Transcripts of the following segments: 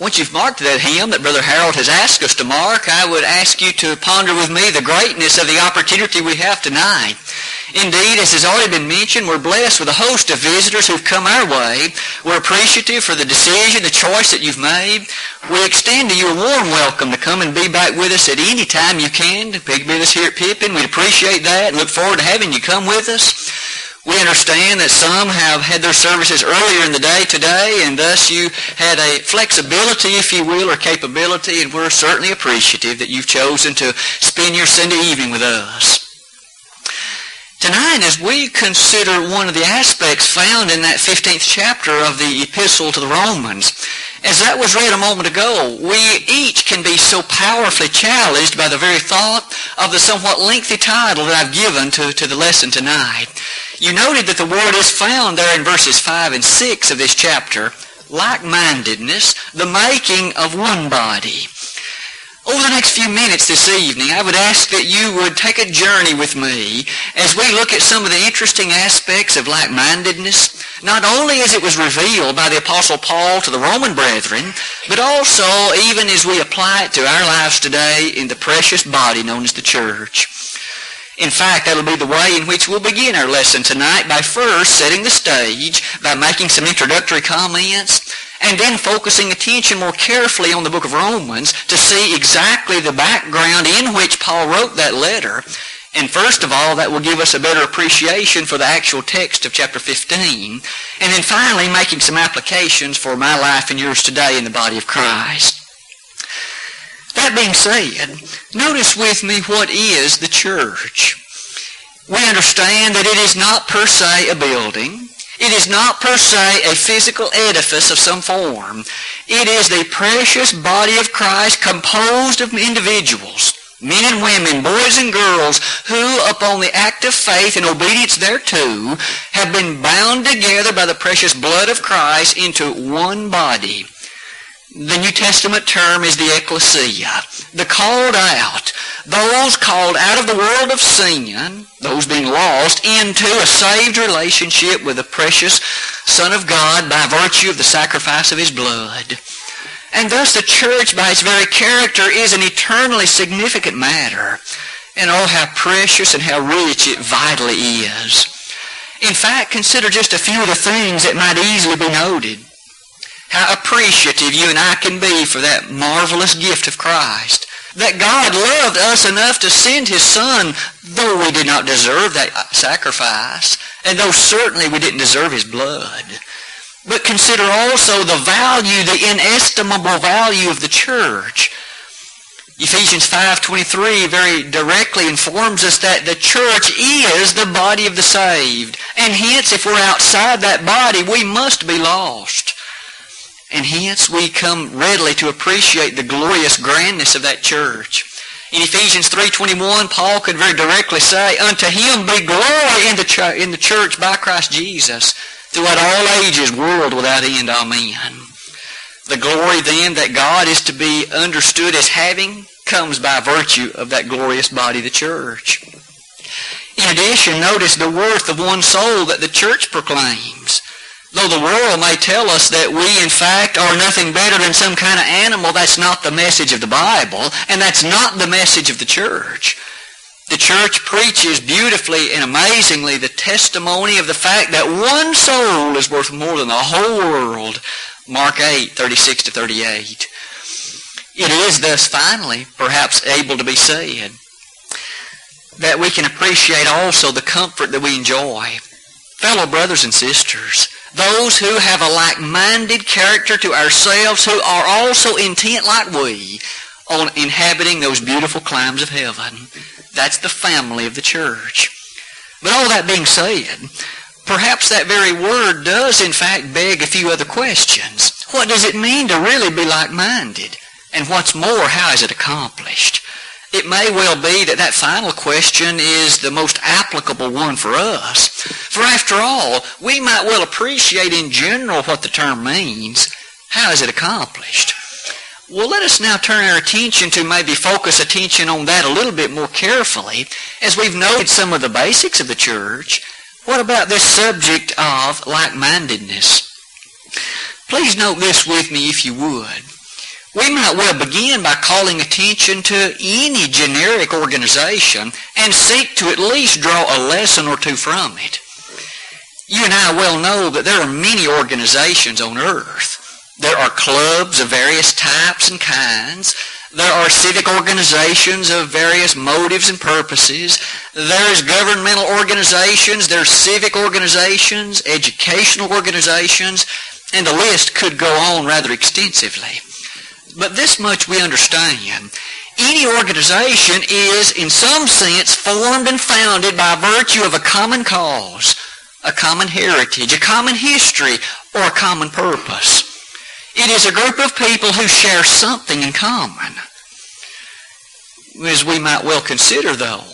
Once you've marked that hymn that Brother Harold has asked us to mark, I would ask you to ponder with me the greatness of the opportunity we have tonight. Indeed, as has already been mentioned, we're blessed with a host of visitors who've come our way. We're appreciative for the decision, the choice that you've made. We extend to you a warm welcome to come and be back with us at any time you can with us here at Pippin. We'd appreciate that and look forward to having you come with us. We understand that some have had their services earlier in the day today, and thus you had a flexibility, if you will, or capability, and we're certainly appreciative that you've chosen to spend your Sunday evening with us. Tonight, as we consider one of the aspects found in that 15th chapter of the Epistle to the Romans, as that was read a moment ago, we each can be so powerfully challenged by the very thought of the somewhat lengthy title that I've given to, to the lesson tonight. You noted that the word is found there in verses 5 and 6 of this chapter, like-mindedness, the making of one body. Over the next few minutes this evening, I would ask that you would take a journey with me as we look at some of the interesting aspects of like-mindedness, not only as it was revealed by the Apostle Paul to the Roman brethren, but also even as we apply it to our lives today in the precious body known as the church. In fact, that'll be the way in which we'll begin our lesson tonight by first setting the stage by making some introductory comments and then focusing attention more carefully on the book of Romans to see exactly the background in which Paul wrote that letter. And first of all, that will give us a better appreciation for the actual text of chapter 15. And then finally, making some applications for my life and yours today in the body of Christ. That being said, notice with me what is the church. We understand that it is not per se a building. It is not per se a physical edifice of some form. It is the precious body of Christ composed of individuals, men and women, boys and girls, who upon the act of faith and obedience thereto have been bound together by the precious blood of Christ into one body. The New Testament term is the ecclesia, the called out, those called out of the world of sin, those being lost, into a saved relationship with the precious Son of God by virtue of the sacrifice of His blood. And thus the church, by its very character, is an eternally significant matter. And oh, how precious and how rich it vitally is. In fact, consider just a few of the things that might easily be noted how appreciative you and I can be for that marvelous gift of Christ. That God loved us enough to send His Son, though we did not deserve that sacrifice, and though certainly we didn't deserve His blood. But consider also the value, the inestimable value of the church. Ephesians 5.23 very directly informs us that the church is the body of the saved. And hence, if we're outside that body, we must be lost. And hence we come readily to appreciate the glorious grandness of that church. In Ephesians 3.21, Paul could very directly say, Unto him be glory in the, ch- in the church by Christ Jesus throughout all ages, world without end. Amen. The glory then that God is to be understood as having comes by virtue of that glorious body, the church. In addition, notice the worth of one soul that the church proclaims. Though the world may tell us that we, in fact, are nothing better than some kind of animal, that's not the message of the Bible, and that's not the message of the church. The church preaches beautifully and amazingly the testimony of the fact that one soul is worth more than the whole world. Mark 8, 36 to 38. It is thus finally perhaps able to be said that we can appreciate also the comfort that we enjoy. Fellow brothers and sisters, those who have a like-minded character to ourselves, who are also intent like we on inhabiting those beautiful climes of heaven. That's the family of the church. But all that being said, perhaps that very word does in fact beg a few other questions. What does it mean to really be like-minded? And what's more, how is it accomplished? It may well be that that final question is the most applicable one for us. For after all, we might well appreciate in general what the term means. How is it accomplished? Well, let us now turn our attention to maybe focus attention on that a little bit more carefully. As we've noted some of the basics of the church, what about this subject of like-mindedness? Please note this with me if you would. We might well begin by calling attention to any generic organization and seek to at least draw a lesson or two from it. You and I well know that there are many organizations on earth. There are clubs of various types and kinds. There are civic organizations of various motives and purposes. There's governmental organizations. There's civic organizations, educational organizations, and the list could go on rather extensively. But this much we understand. Any organization is, in some sense, formed and founded by virtue of a common cause, a common heritage, a common history, or a common purpose. It is a group of people who share something in common. As we might well consider, though,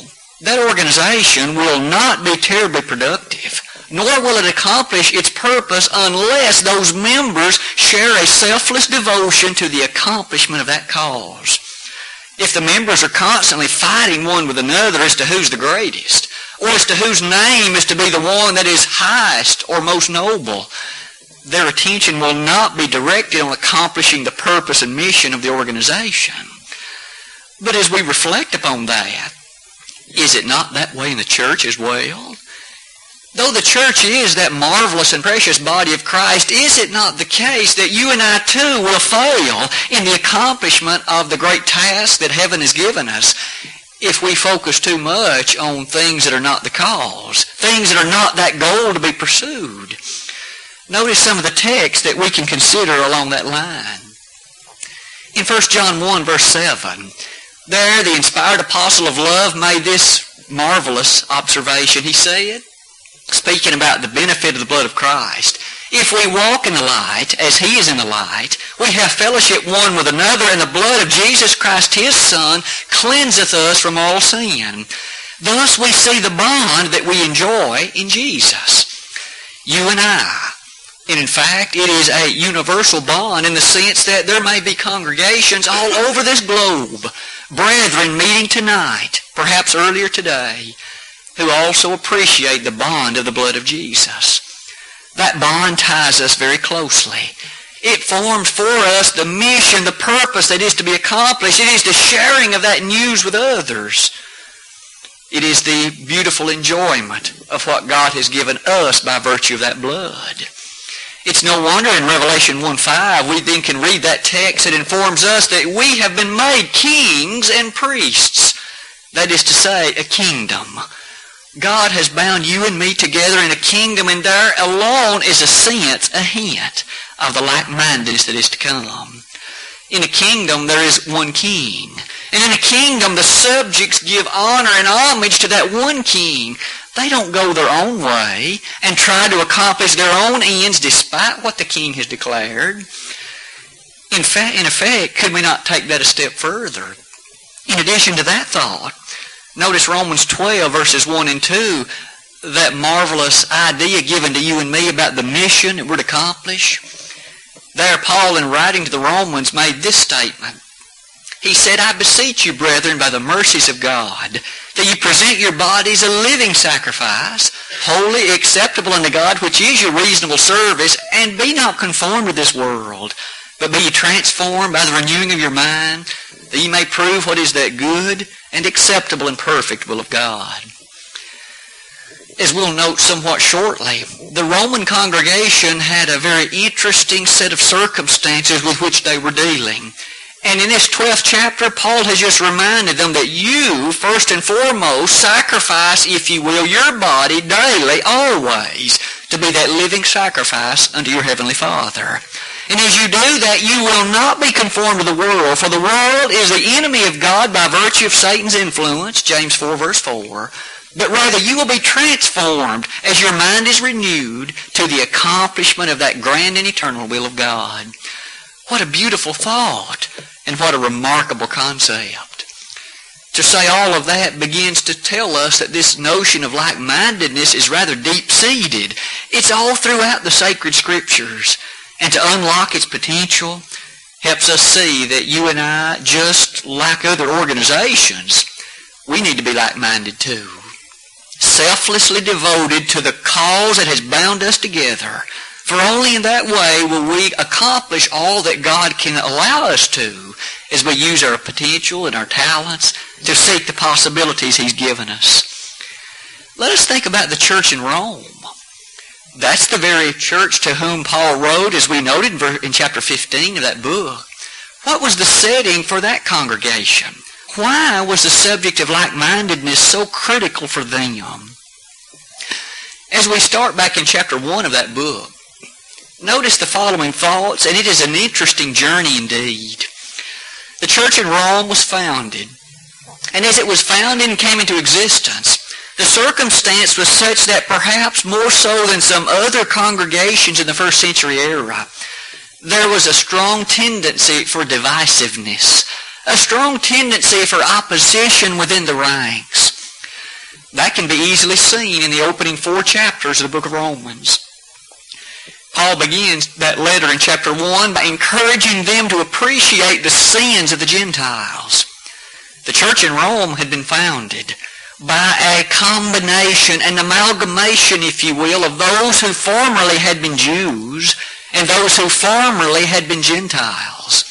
that organization will not be terribly productive, nor will it accomplish its purpose unless those members share a selfless devotion to the accomplishment of that cause. If the members are constantly fighting one with another as to who's the greatest, or as to whose name is to be the one that is highest or most noble, their attention will not be directed on accomplishing the purpose and mission of the organization. But as we reflect upon that, is it not that way in the church as well? Though the church is that marvelous and precious body of Christ, is it not the case that you and I too will fail in the accomplishment of the great task that heaven has given us if we focus too much on things that are not the cause, things that are not that goal to be pursued? Notice some of the texts that we can consider along that line. In 1 John 1 verse 7, there the inspired apostle of love made this marvelous observation. He said, speaking about the benefit of the blood of Christ, if we walk in the light as he is in the light, we have fellowship one with another, and the blood of Jesus Christ, his Son, cleanseth us from all sin. Thus we see the bond that we enjoy in Jesus. You and I and in fact, it is a universal bond in the sense that there may be congregations all over this globe, brethren meeting tonight, perhaps earlier today, who also appreciate the bond of the blood of Jesus. That bond ties us very closely. It forms for us the mission, the purpose that is to be accomplished. It is the sharing of that news with others. It is the beautiful enjoyment of what God has given us by virtue of that blood. It's no wonder in Revelation 1.5 we then can read that text that informs us that we have been made kings and priests. That is to say, a kingdom. God has bound you and me together in a kingdom, and there alone is a sense, a hint of the like-mindedness that is to come. In a kingdom, there is one king. And in a kingdom, the subjects give honor and homage to that one king. They don't go their own way and try to accomplish their own ends despite what the king has declared. In, fact, in effect, could we not take that a step further? In addition to that thought, notice Romans 12 verses 1 and 2, that marvelous idea given to you and me about the mission that we're to accomplish. There, Paul, in writing to the Romans, made this statement. He said, I beseech you, brethren, by the mercies of God, that you present your bodies a living sacrifice, holy, acceptable unto God, which is your reasonable service, and be not conformed to this world, but be ye transformed by the renewing of your mind, that ye may prove what is that good and acceptable and perfect will of God. As we'll note somewhat shortly, the Roman congregation had a very interesting set of circumstances with which they were dealing. And in this 12th chapter, Paul has just reminded them that you, first and foremost, sacrifice, if you will, your body daily, always, to be that living sacrifice unto your Heavenly Father. And as you do that, you will not be conformed to the world, for the world is the enemy of God by virtue of Satan's influence, James 4 verse 4. But rather you will be transformed as your mind is renewed to the accomplishment of that grand and eternal will of God. What a beautiful thought. And what a remarkable concept. To say all of that begins to tell us that this notion of like-mindedness is rather deep-seated. It's all throughout the sacred scriptures. And to unlock its potential helps us see that you and I, just like other organizations, we need to be like-minded too. Selflessly devoted to the cause that has bound us together For only in that way will we accomplish all that God can allow us to as we use our potential and our talents to seek the possibilities He's given us. Let us think about the church in Rome. That's the very church to whom Paul wrote, as we noted in chapter 15 of that book. What was the setting for that congregation? Why was the subject of like-mindedness so critical for them? As we start back in chapter 1 of that book, notice the following thoughts, and it is an interesting journey indeed. The church in Rome was founded, and as it was founded and came into existence, the circumstance was such that perhaps more so than some other congregations in the first century era, there was a strong tendency for divisiveness, a strong tendency for opposition within the ranks. That can be easily seen in the opening four chapters of the book of Romans. Paul begins that letter in chapter 1 by encouraging them to appreciate the sins of the Gentiles. The church in Rome had been founded by a combination, an amalgamation, if you will, of those who formerly had been Jews and those who formerly had been Gentiles.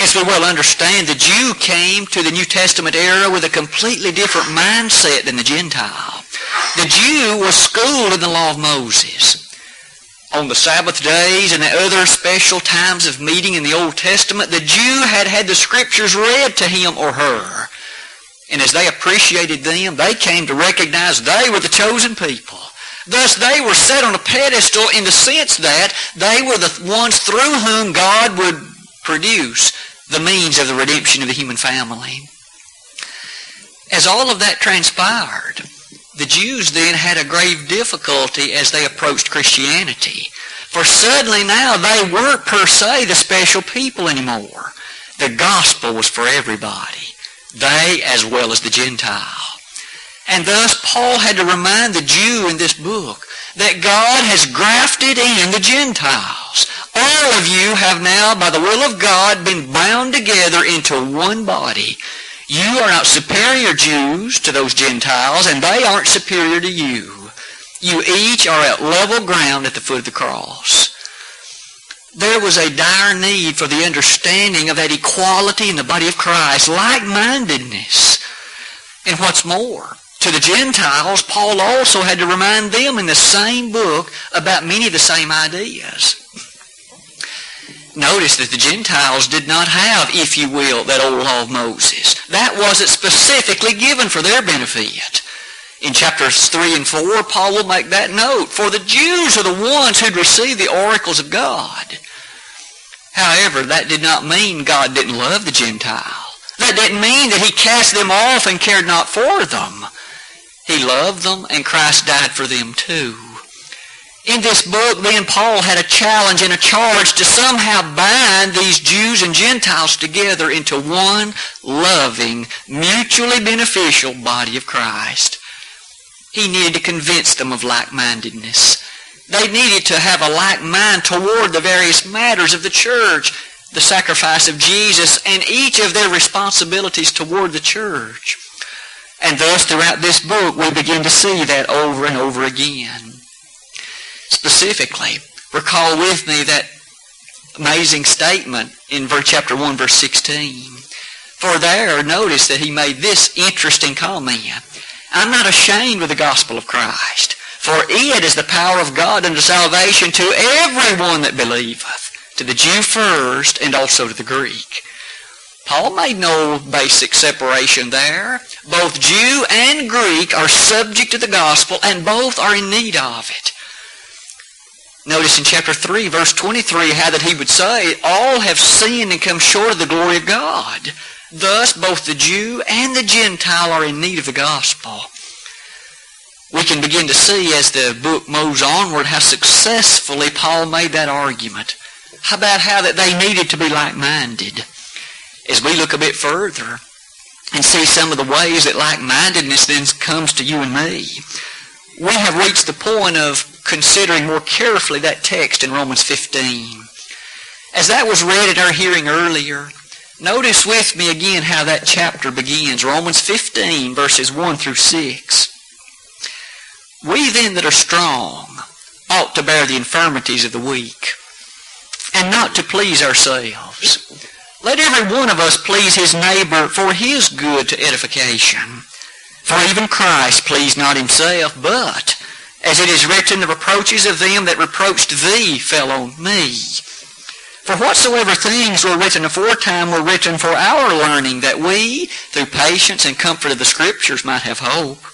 As we well understand, the Jew came to the New Testament era with a completely different mindset than the Gentile. The Jew was schooled in the law of Moses. On the Sabbath days and the other special times of meeting in the Old Testament, the Jew had had the Scriptures read to him or her. And as they appreciated them, they came to recognize they were the chosen people. Thus they were set on a pedestal in the sense that they were the ones through whom God would produce the means of the redemption of the human family. As all of that transpired, the Jews then had a grave difficulty as they approached Christianity. For suddenly now they weren't per se the special people anymore. The gospel was for everybody they as well as the Gentile. And thus Paul had to remind the Jew in this book that God has grafted in the Gentiles. All of you have now, by the will of God, been bound together into one body. You are not superior Jews to those Gentiles, and they aren't superior to you. You each are at level ground at the foot of the cross there was a dire need for the understanding of that equality in the body of Christ, like-mindedness. And what's more, to the Gentiles, Paul also had to remind them in the same book about many of the same ideas. Notice that the Gentiles did not have, if you will, that old law of Moses. That wasn't specifically given for their benefit. In chapters 3 and 4, Paul will make that note. For the Jews are the ones who'd received the oracles of God. However, that did not mean God didn't love the Gentile. That didn't mean that he cast them off and cared not for them. He loved them and Christ died for them too. In this book, then, Paul had a challenge and a charge to somehow bind these Jews and Gentiles together into one loving, mutually beneficial body of Christ. He needed to convince them of like-mindedness. They needed to have a like mind toward the various matters of the church, the sacrifice of Jesus, and each of their responsibilities toward the church. And thus, throughout this book, we begin to see that over and over again. Specifically, recall with me that amazing statement in chapter 1, verse 16. For there, notice that he made this interesting comment. I'm not ashamed of the gospel of Christ. For it is the power of God unto salvation to everyone that believeth, to the Jew first and also to the Greek. Paul made no basic separation there. Both Jew and Greek are subject to the gospel and both are in need of it. Notice in chapter 3, verse 23, how that he would say, All have sinned and come short of the glory of God. Thus, both the Jew and the Gentile are in need of the gospel we can begin to see as the book moves onward how successfully Paul made that argument. How about how that they needed to be like-minded? As we look a bit further and see some of the ways that like-mindedness then comes to you and me, we have reached the point of considering more carefully that text in Romans 15. As that was read in our hearing earlier, notice with me again how that chapter begins. Romans 15, verses 1 through 6. We then that are strong ought to bear the infirmities of the weak, and not to please ourselves. Let every one of us please his neighbor for his good to edification. For even Christ pleased not himself, but, as it is written, the reproaches of them that reproached thee fell on me. For whatsoever things were written aforetime were written for our learning, that we, through patience and comfort of the Scriptures, might have hope.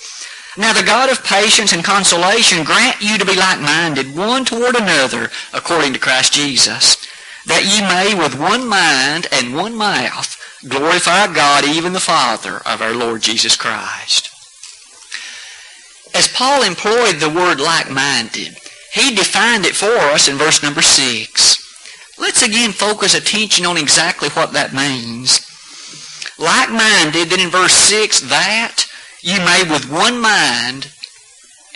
Now the God of patience and consolation grant you to be like-minded one toward another, according to Christ Jesus, that ye may with one mind and one mouth glorify God, even the Father of our Lord Jesus Christ. As Paul employed the word like-minded, he defined it for us in verse number 6. Let's again focus attention on exactly what that means. Like-minded, then in verse 6, that you may with one mind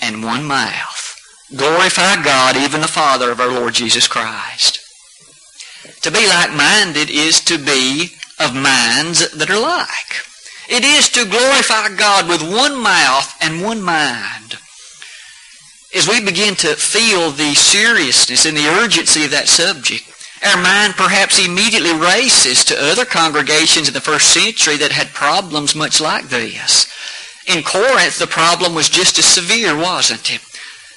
and one mouth glorify God, even the Father of our Lord Jesus Christ. To be like-minded is to be of minds that are like. It is to glorify God with one mouth and one mind. As we begin to feel the seriousness and the urgency of that subject, our mind perhaps immediately races to other congregations in the first century that had problems much like this. In Corinth, the problem was just as severe, wasn't it?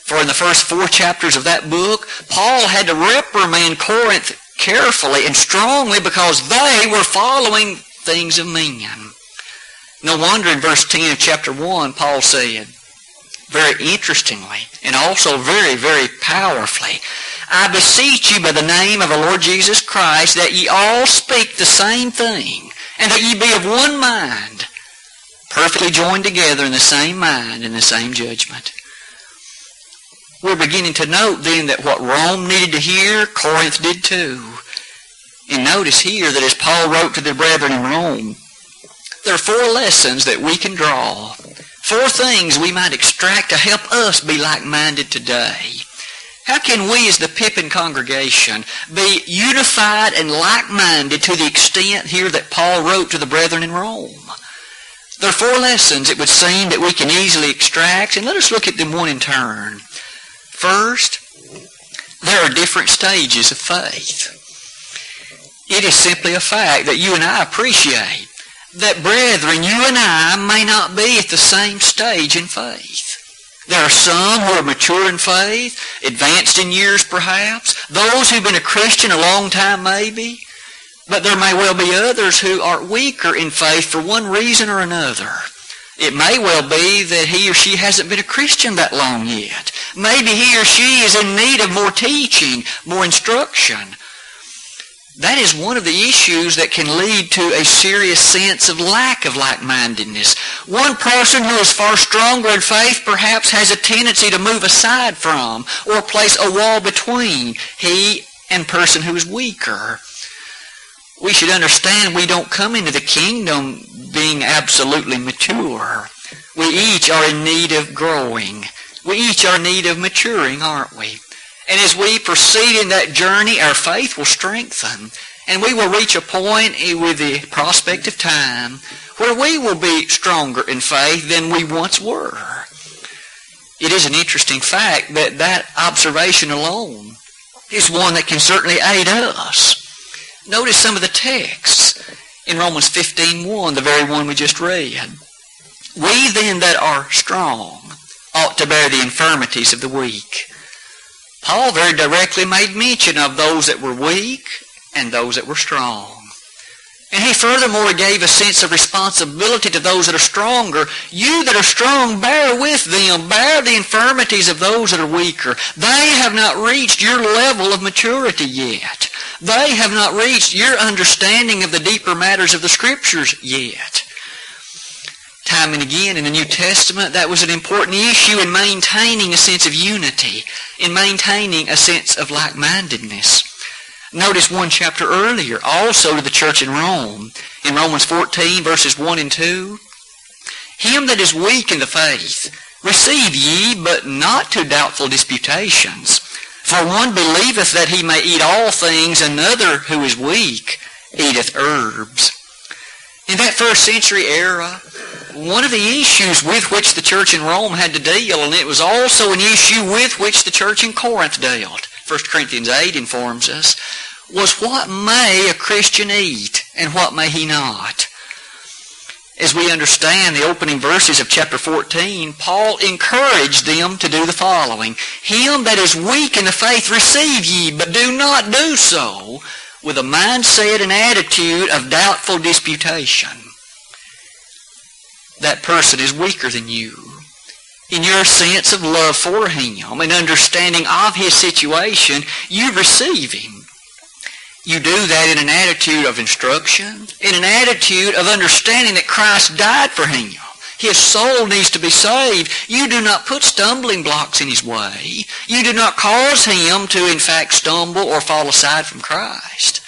For in the first four chapters of that book, Paul had to reprimand Corinth carefully and strongly because they were following things of men. No wonder in verse 10 of chapter 1, Paul said, very interestingly, and also very, very powerfully, I beseech you by the name of the Lord Jesus Christ that ye all speak the same thing, and that ye be of one mind, perfectly joined together in the same mind and the same judgment. We're beginning to note then that what Rome needed to hear, Corinth did too. And notice here that as Paul wrote to the brethren in Rome, there are four lessons that we can draw. Four things we might extract to help us be like-minded today. How can we as the Pippin congregation be unified and like-minded to the extent here that Paul wrote to the brethren in Rome? There are four lessons, it would seem, that we can easily extract, and let us look at them one in turn. First, there are different stages of faith. It is simply a fact that you and I appreciate that, brethren, you and I may not be at the same stage in faith. There are some who are mature in faith, advanced in years perhaps, those who've been a Christian a long time maybe, but there may well be others who are weaker in faith for one reason or another. It may well be that he or she hasn't been a Christian that long yet. Maybe he or she is in need of more teaching, more instruction. That is one of the issues that can lead to a serious sense of lack of like-mindedness. One person who is far stronger in faith perhaps has a tendency to move aside from or place a wall between he and person who is weaker. We should understand we don't come into the kingdom being absolutely mature. We each are in need of growing. We each are in need of maturing, aren't we? And as we proceed in that journey, our faith will strengthen. And we will reach a point with the prospect of time where we will be stronger in faith than we once were. It is an interesting fact that that observation alone is one that can certainly aid us. Notice some of the texts in Romans 15.1, the very one we just read. We then that are strong ought to bear the infirmities of the weak Paul very directly made mention of those that were weak and those that were strong. And he furthermore gave a sense of responsibility to those that are stronger. You that are strong, bear with them. Bear the infirmities of those that are weaker. They have not reached your level of maturity yet. They have not reached your understanding of the deeper matters of the Scriptures yet. Time and again in the New Testament, that was an important issue in maintaining a sense of unity, in maintaining a sense of like-mindedness. Notice one chapter earlier, also to the church in Rome, in Romans 14, verses 1 and 2. Him that is weak in the faith, receive ye, but not to doubtful disputations. For one believeth that he may eat all things, another who is weak eateth herbs. In that first century era, one of the issues with which the church in Rome had to deal, and it was also an issue with which the church in Corinth dealt, 1 Corinthians 8 informs us, was what may a Christian eat and what may he not? As we understand the opening verses of chapter 14, Paul encouraged them to do the following. Him that is weak in the faith receive ye, but do not do so with a mindset and attitude of doubtful disputation. That person is weaker than you. In your sense of love for him and understanding of his situation, you receive him. You do that in an attitude of instruction, in an attitude of understanding that Christ died for him. His soul needs to be saved. You do not put stumbling blocks in his way. You do not cause him to, in fact, stumble or fall aside from Christ.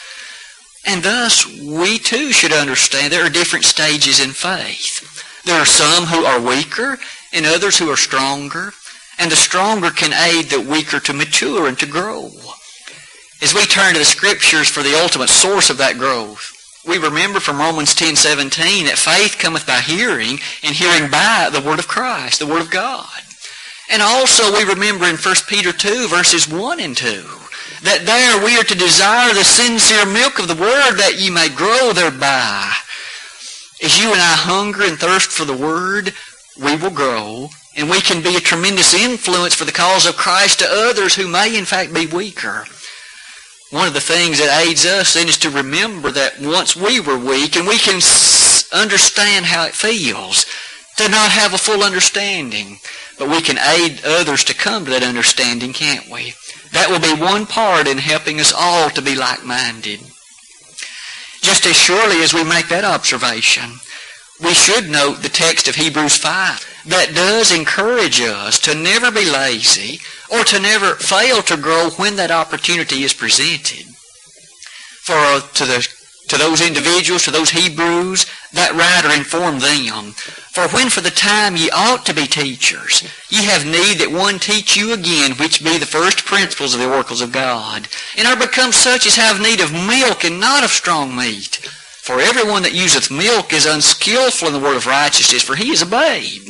And thus, we too should understand there are different stages in faith. There are some who are weaker and others who are stronger. And the stronger can aid the weaker to mature and to grow. As we turn to the Scriptures for the ultimate source of that growth, we remember from Romans 10:17 that faith cometh by hearing, and hearing by the Word of Christ, the Word of God. And also we remember in 1 Peter 2, verses 1 and 2, that there we are to desire the sincere milk of the Word that ye may grow thereby. As you and I hunger and thirst for the Word, we will grow, and we can be a tremendous influence for the cause of Christ to others who may in fact be weaker. One of the things that aids us then is to remember that once we were weak and we can understand how it feels to not have a full understanding. But we can aid others to come to that understanding, can't we? That will be one part in helping us all to be like-minded. Just as surely as we make that observation, we should note the text of Hebrews 5 that does encourage us to never be lazy or to never fail to grow when that opportunity is presented. For uh, to the to those individuals, to those Hebrews, that writer informed them, For when for the time ye ought to be teachers, ye have need that one teach you again, which be the first principles of the oracles of God, and are become such as have need of milk and not of strong meat. For everyone that useth milk is unskillful in the word of righteousness, for he is a babe.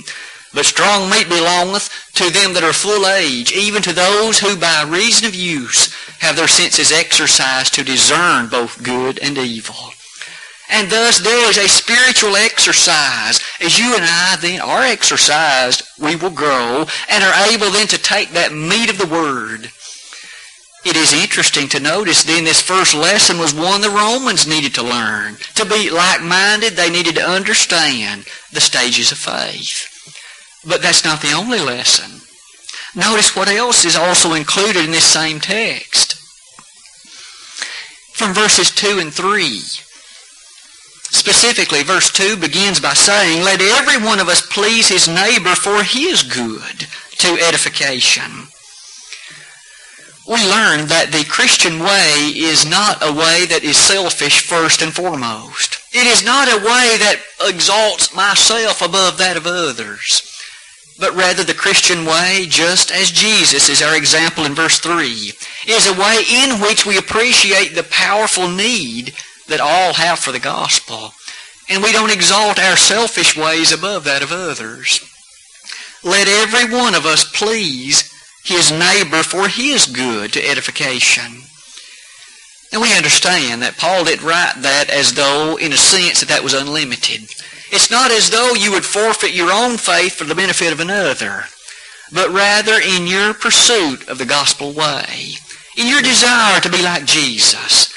But strong meat belongeth to them that are full age, even to those who by reason of use have their senses exercised to discern both good and evil. And thus there is a spiritual exercise. As you and I then are exercised, we will grow and are able then to take that meat of the Word. It is interesting to notice then this first lesson was one the Romans needed to learn. To be like-minded, they needed to understand the stages of faith. But that's not the only lesson. Notice what else is also included in this same text. From verses 2 and 3. Specifically, verse 2 begins by saying, Let every one of us please his neighbor for his good to edification. We learn that the Christian way is not a way that is selfish first and foremost. It is not a way that exalts myself above that of others but rather the Christian way, just as Jesus is our example in verse 3, is a way in which we appreciate the powerful need that all have for the gospel. And we don't exalt our selfish ways above that of others. Let every one of us please his neighbor for his good to edification. And we understand that Paul didn't write that as though, in a sense, that that was unlimited. It's not as though you would forfeit your own faith for the benefit of another, but rather in your pursuit of the gospel way, in your desire to be like Jesus,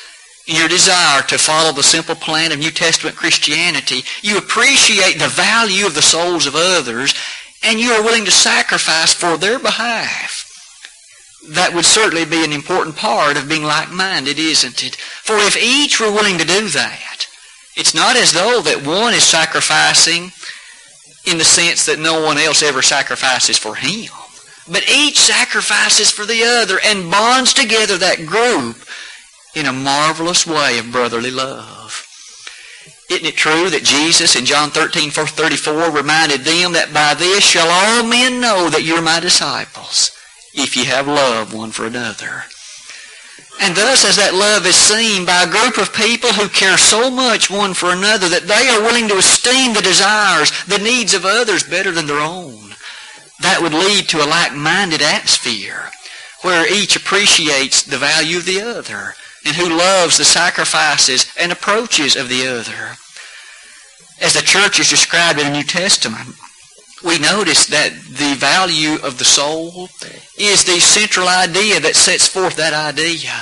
in your desire to follow the simple plan of New Testament Christianity, you appreciate the value of the souls of others, and you are willing to sacrifice for their behalf. That would certainly be an important part of being like-minded, isn't it? For if each were willing to do that, it's not as though that one is sacrificing in the sense that no one else ever sacrifices for him. But each sacrifices for the other and bonds together that group in a marvelous way of brotherly love. Isn't it true that Jesus in John 13, 34 reminded them that by this shall all men know that you're my disciples if you have love one for another? And thus, as that love is seen by a group of people who care so much one for another that they are willing to esteem the desires, the needs of others better than their own, that would lead to a like-minded atmosphere where each appreciates the value of the other and who loves the sacrifices and approaches of the other. As the church is described in the New Testament, we notice that the value of the soul is the central idea that sets forth that idea.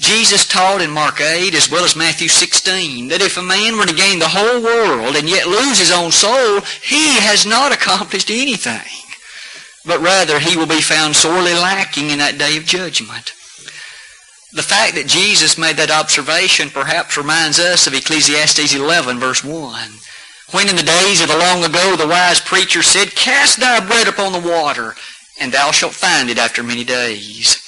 Jesus taught in Mark 8 as well as Matthew 16 that if a man were to gain the whole world and yet lose his own soul, he has not accomplished anything. But rather he will be found sorely lacking in that day of judgment. The fact that Jesus made that observation perhaps reminds us of Ecclesiastes 11 verse 1 when in the days of the long ago the wise preacher said, Cast thy bread upon the water, and thou shalt find it after many days.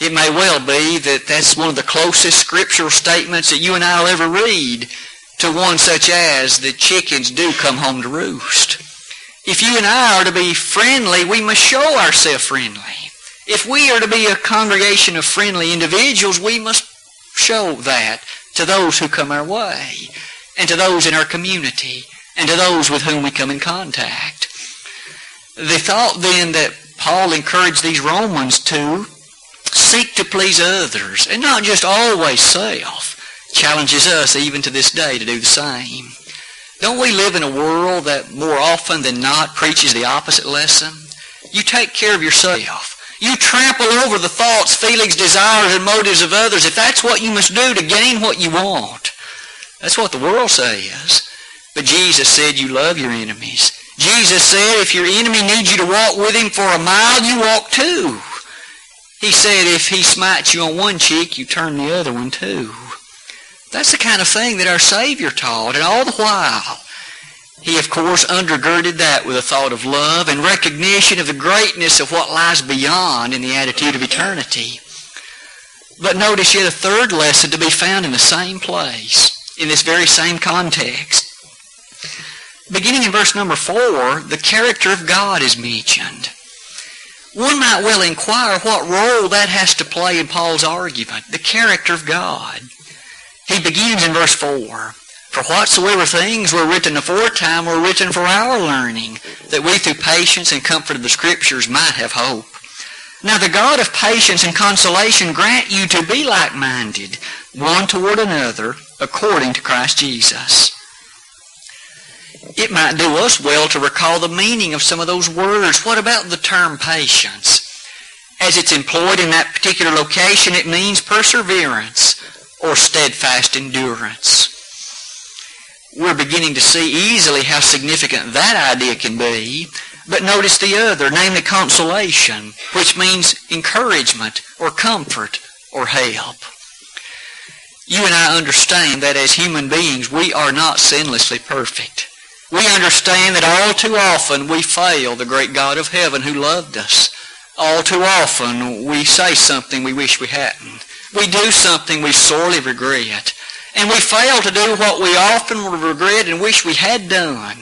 It may well be that that's one of the closest scriptural statements that you and I will ever read to one such as the chickens do come home to roost. If you and I are to be friendly, we must show ourselves friendly. If we are to be a congregation of friendly individuals, we must show that to those who come our way and to those in our community and to those with whom we come in contact. The thought then that Paul encouraged these Romans to seek to please others and not just always self challenges us even to this day to do the same. Don't we live in a world that more often than not preaches the opposite lesson? You take care of yourself. You trample over the thoughts, feelings, desires, and motives of others if that's what you must do to gain what you want. That's what the world says. But Jesus said you love your enemies. Jesus said if your enemy needs you to walk with him for a mile, you walk two. He said if he smites you on one cheek, you turn the other one too. That's the kind of thing that our Savior taught. And all the while, he of course undergirded that with a thought of love and recognition of the greatness of what lies beyond in the attitude of eternity. But notice yet a third lesson to be found in the same place in this very same context. Beginning in verse number 4, the character of God is mentioned. One might well inquire what role that has to play in Paul's argument, the character of God. He begins in verse 4. For whatsoever things were written aforetime were written for our learning, that we through patience and comfort of the Scriptures might have hope. Now the God of patience and consolation grant you to be like-minded, one toward another, according to Christ Jesus. It might do us well to recall the meaning of some of those words. What about the term patience? As it's employed in that particular location, it means perseverance or steadfast endurance. We're beginning to see easily how significant that idea can be. But notice the other, namely consolation, which means encouragement or comfort or help you and I understand that as human beings, we are not sinlessly perfect. We understand that all too often we fail the great God of heaven who loved us. All too often we say something we wish we hadn't. We do something we sorely regret. And we fail to do what we often regret and wish we had done.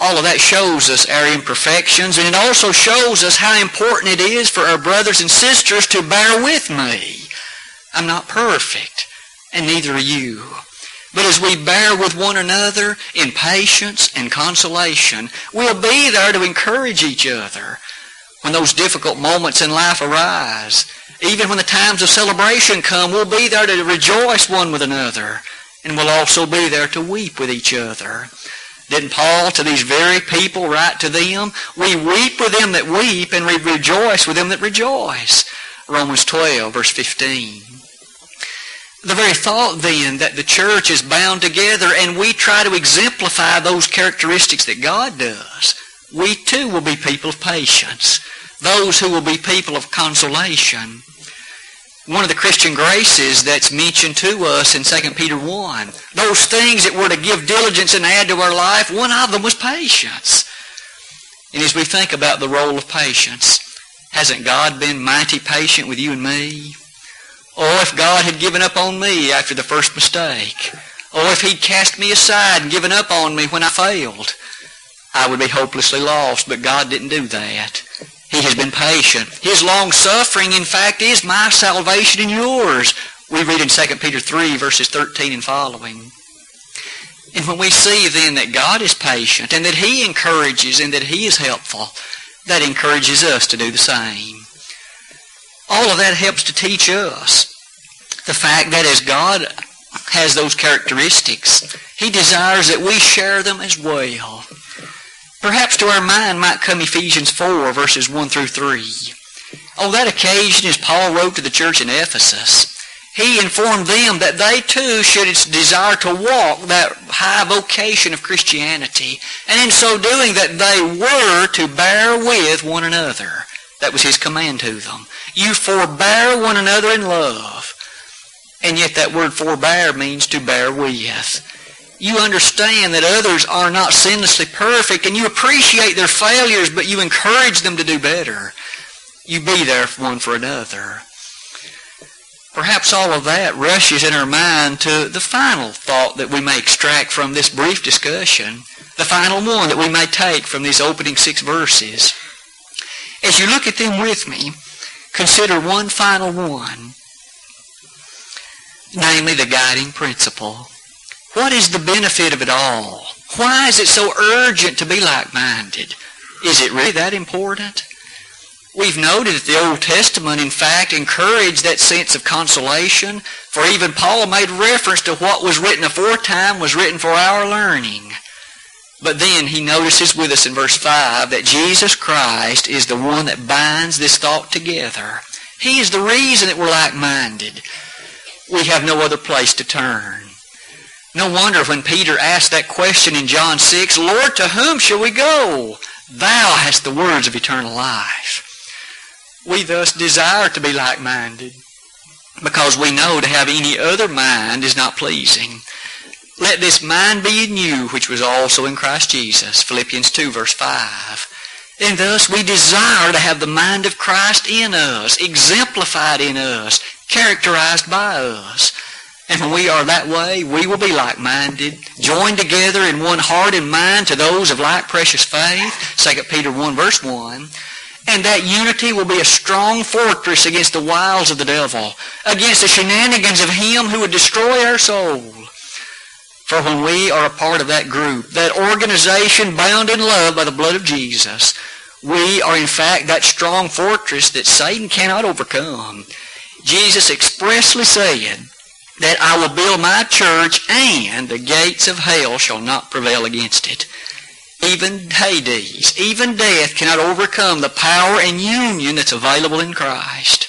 All of that shows us our imperfections, and it also shows us how important it is for our brothers and sisters to bear with me. I'm not perfect, and neither are you. But as we bear with one another in patience and consolation, we'll be there to encourage each other when those difficult moments in life arise. Even when the times of celebration come, we'll be there to rejoice one with another. And we'll also be there to weep with each other. Didn't Paul to these very people write to them? We weep with them that weep and we rejoice with them that rejoice. Romans 12, verse 15 the very thought then that the church is bound together and we try to exemplify those characteristics that God does, we too will be people of patience. Those who will be people of consolation. One of the Christian graces that's mentioned to us in 2 Peter 1, those things that were to give diligence and add to our life, one of them was patience. And as we think about the role of patience, hasn't God been mighty patient with you and me? Oh, if God had given up on me after the first mistake. Oh, if he'd cast me aside and given up on me when I failed. I would be hopelessly lost, but God didn't do that. He has been patient. His long suffering, in fact, is my salvation and yours. We read in 2 Peter 3, verses 13 and following. And when we see then that God is patient and that He encourages and that He is helpful, that encourages us to do the same. All of that helps to teach us the fact that as God has those characteristics, He desires that we share them as well. Perhaps to our mind might come Ephesians 4, verses 1 through 3. On that occasion, as Paul wrote to the church in Ephesus, he informed them that they too should desire to walk that high vocation of Christianity, and in so doing that they were to bear with one another. That was his command to them. You forbear one another in love. And yet that word forbear means to bear with. You understand that others are not sinlessly perfect, and you appreciate their failures, but you encourage them to do better. You be there one for another. Perhaps all of that rushes in our mind to the final thought that we may extract from this brief discussion, the final one that we may take from these opening six verses. As you look at them with me, consider one final one, namely the guiding principle. What is the benefit of it all? Why is it so urgent to be like-minded? Is it really that important? We've noted that the Old Testament, in fact, encouraged that sense of consolation, for even Paul made reference to what was written aforetime was written for our learning. But then he notices with us in verse 5 that Jesus Christ is the one that binds this thought together. He is the reason that we're like-minded. We have no other place to turn. No wonder when Peter asked that question in John 6, Lord, to whom shall we go? Thou hast the words of eternal life. We thus desire to be like-minded because we know to have any other mind is not pleasing. Let this mind be in you, which was also in Christ Jesus. Philippians 2, verse 5. And thus we desire to have the mind of Christ in us, exemplified in us, characterized by us. And when we are that way, we will be like-minded, joined together in one heart and mind to those of like precious faith. 2 Peter 1, verse 1 and that unity will be a strong fortress against the wiles of the devil, against the shenanigans of him who would destroy our soul. For when we are a part of that group, that organization bound in love by the blood of Jesus, we are in fact that strong fortress that Satan cannot overcome. Jesus expressly said that I will build my church and the gates of hell shall not prevail against it. Even Hades, even death cannot overcome the power and union that's available in Christ.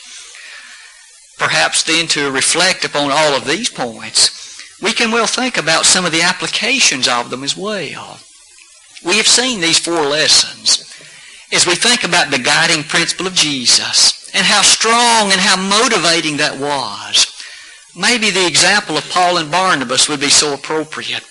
Perhaps then to reflect upon all of these points, we can well think about some of the applications of them as well. We have seen these four lessons as we think about the guiding principle of Jesus and how strong and how motivating that was. Maybe the example of Paul and Barnabas would be so appropriate.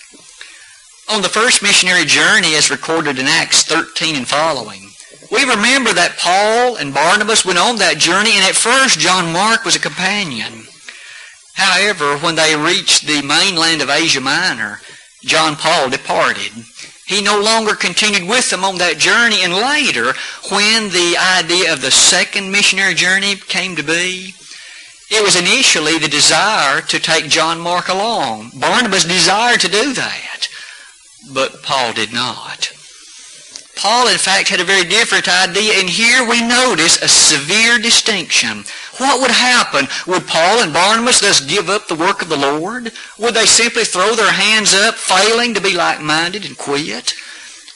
On the first missionary journey as recorded in Acts 13 and following, we remember that Paul and Barnabas went on that journey and at first John Mark was a companion. However, when they reached the mainland of Asia Minor, John Paul departed. He no longer continued with them on that journey and later, when the idea of the second missionary journey came to be, it was initially the desire to take John Mark along. Barnabas desired to do that but Paul did not. Paul, in fact, had a very different idea, and here we notice a severe distinction. What would happen? Would Paul and Barnabas thus give up the work of the Lord? Would they simply throw their hands up, failing to be like-minded and quit?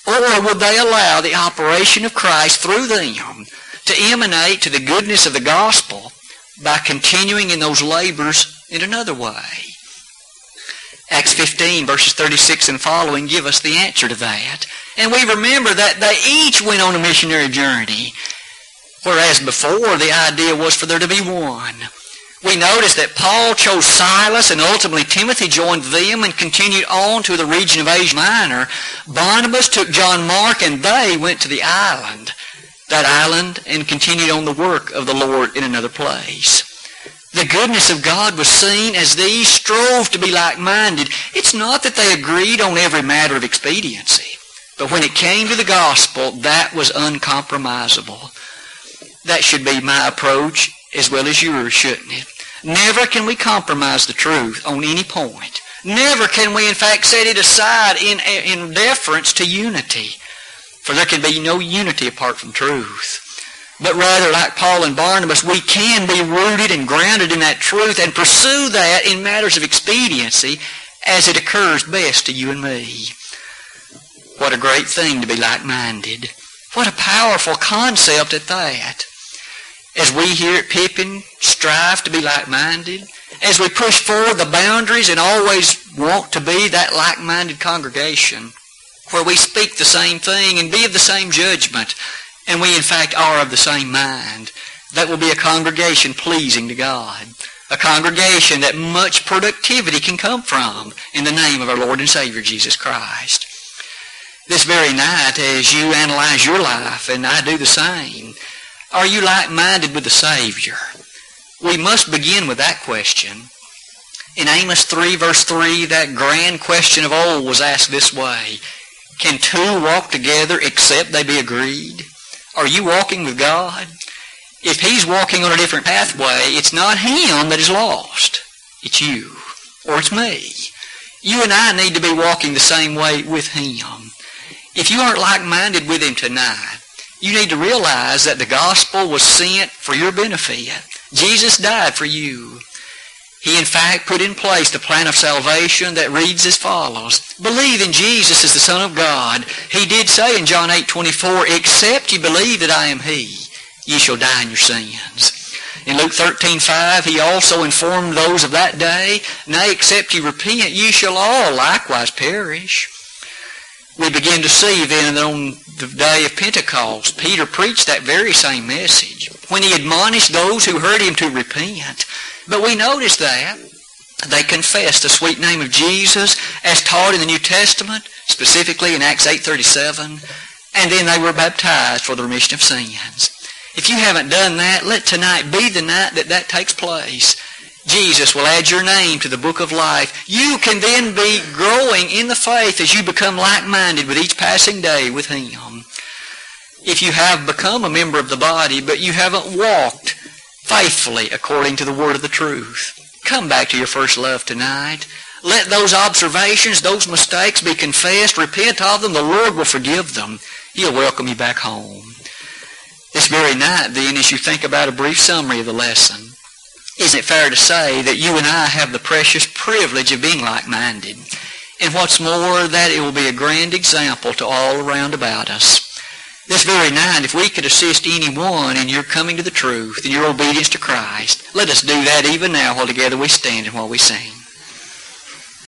Or would they allow the operation of Christ through them to emanate to the goodness of the gospel by continuing in those labors in another way? Acts 15, verses 36 and following give us the answer to that. And we remember that they each went on a missionary journey, whereas before the idea was for there to be one. We notice that Paul chose Silas and ultimately Timothy joined them and continued on to the region of Asia Minor. Barnabas took John Mark and they went to the island, that island, and continued on the work of the Lord in another place. The goodness of God was seen as these strove to be like-minded. It's not that they agreed on every matter of expediency, but when it came to the gospel, that was uncompromisable. That should be my approach as well as yours, shouldn't it? Never can we compromise the truth on any point. Never can we, in fact, set it aside in, in deference to unity. For there can be no unity apart from truth. But rather, like Paul and Barnabas, we can be rooted and grounded in that truth and pursue that in matters of expediency as it occurs best to you and me. What a great thing to be like-minded. What a powerful concept at that. As we here at Pippin strive to be like-minded, as we push forward the boundaries and always want to be that like-minded congregation, where we speak the same thing and be of the same judgment, and we in fact are of the same mind, that will be a congregation pleasing to God. A congregation that much productivity can come from in the name of our Lord and Savior Jesus Christ. This very night, as you analyze your life, and I do the same, are you like-minded with the Savior? We must begin with that question. In Amos 3, verse 3, that grand question of old was asked this way. Can two walk together except they be agreed? Are you walking with God? If he's walking on a different pathway, it's not him that is lost. It's you. Or it's me. You and I need to be walking the same way with him. If you aren't like-minded with him tonight, you need to realize that the gospel was sent for your benefit. Jesus died for you. He in fact put in place the plan of salvation that reads as follows. Believe in Jesus as the Son of God. He did say in John 8, 24, except ye believe that I am He, ye shall die in your sins. In Luke 13, 5, he also informed those of that day, Nay, except ye repent, ye shall all likewise perish. We begin to see then that on the day of Pentecost, Peter preached that very same message when he admonished those who heard him to repent. But we notice that they confessed the sweet name of Jesus as taught in the New Testament, specifically in Acts 8.37, and then they were baptized for the remission of sins. If you haven't done that, let tonight be the night that that takes place. Jesus will add your name to the book of life. You can then be growing in the faith as you become like-minded with each passing day with Him. If you have become a member of the body, but you haven't walked faithfully according to the word of the truth. Come back to your first love tonight. Let those observations, those mistakes be confessed. Repent of them. The Lord will forgive them. He'll welcome you back home. This very night, then, as you think about a brief summary of the lesson, isn't it fair to say that you and I have the precious privilege of being like-minded? And what's more, that it will be a grand example to all around about us. This very night, if we could assist anyone in your coming to the truth, in your obedience to Christ, let us do that even now while together we stand and while we sing.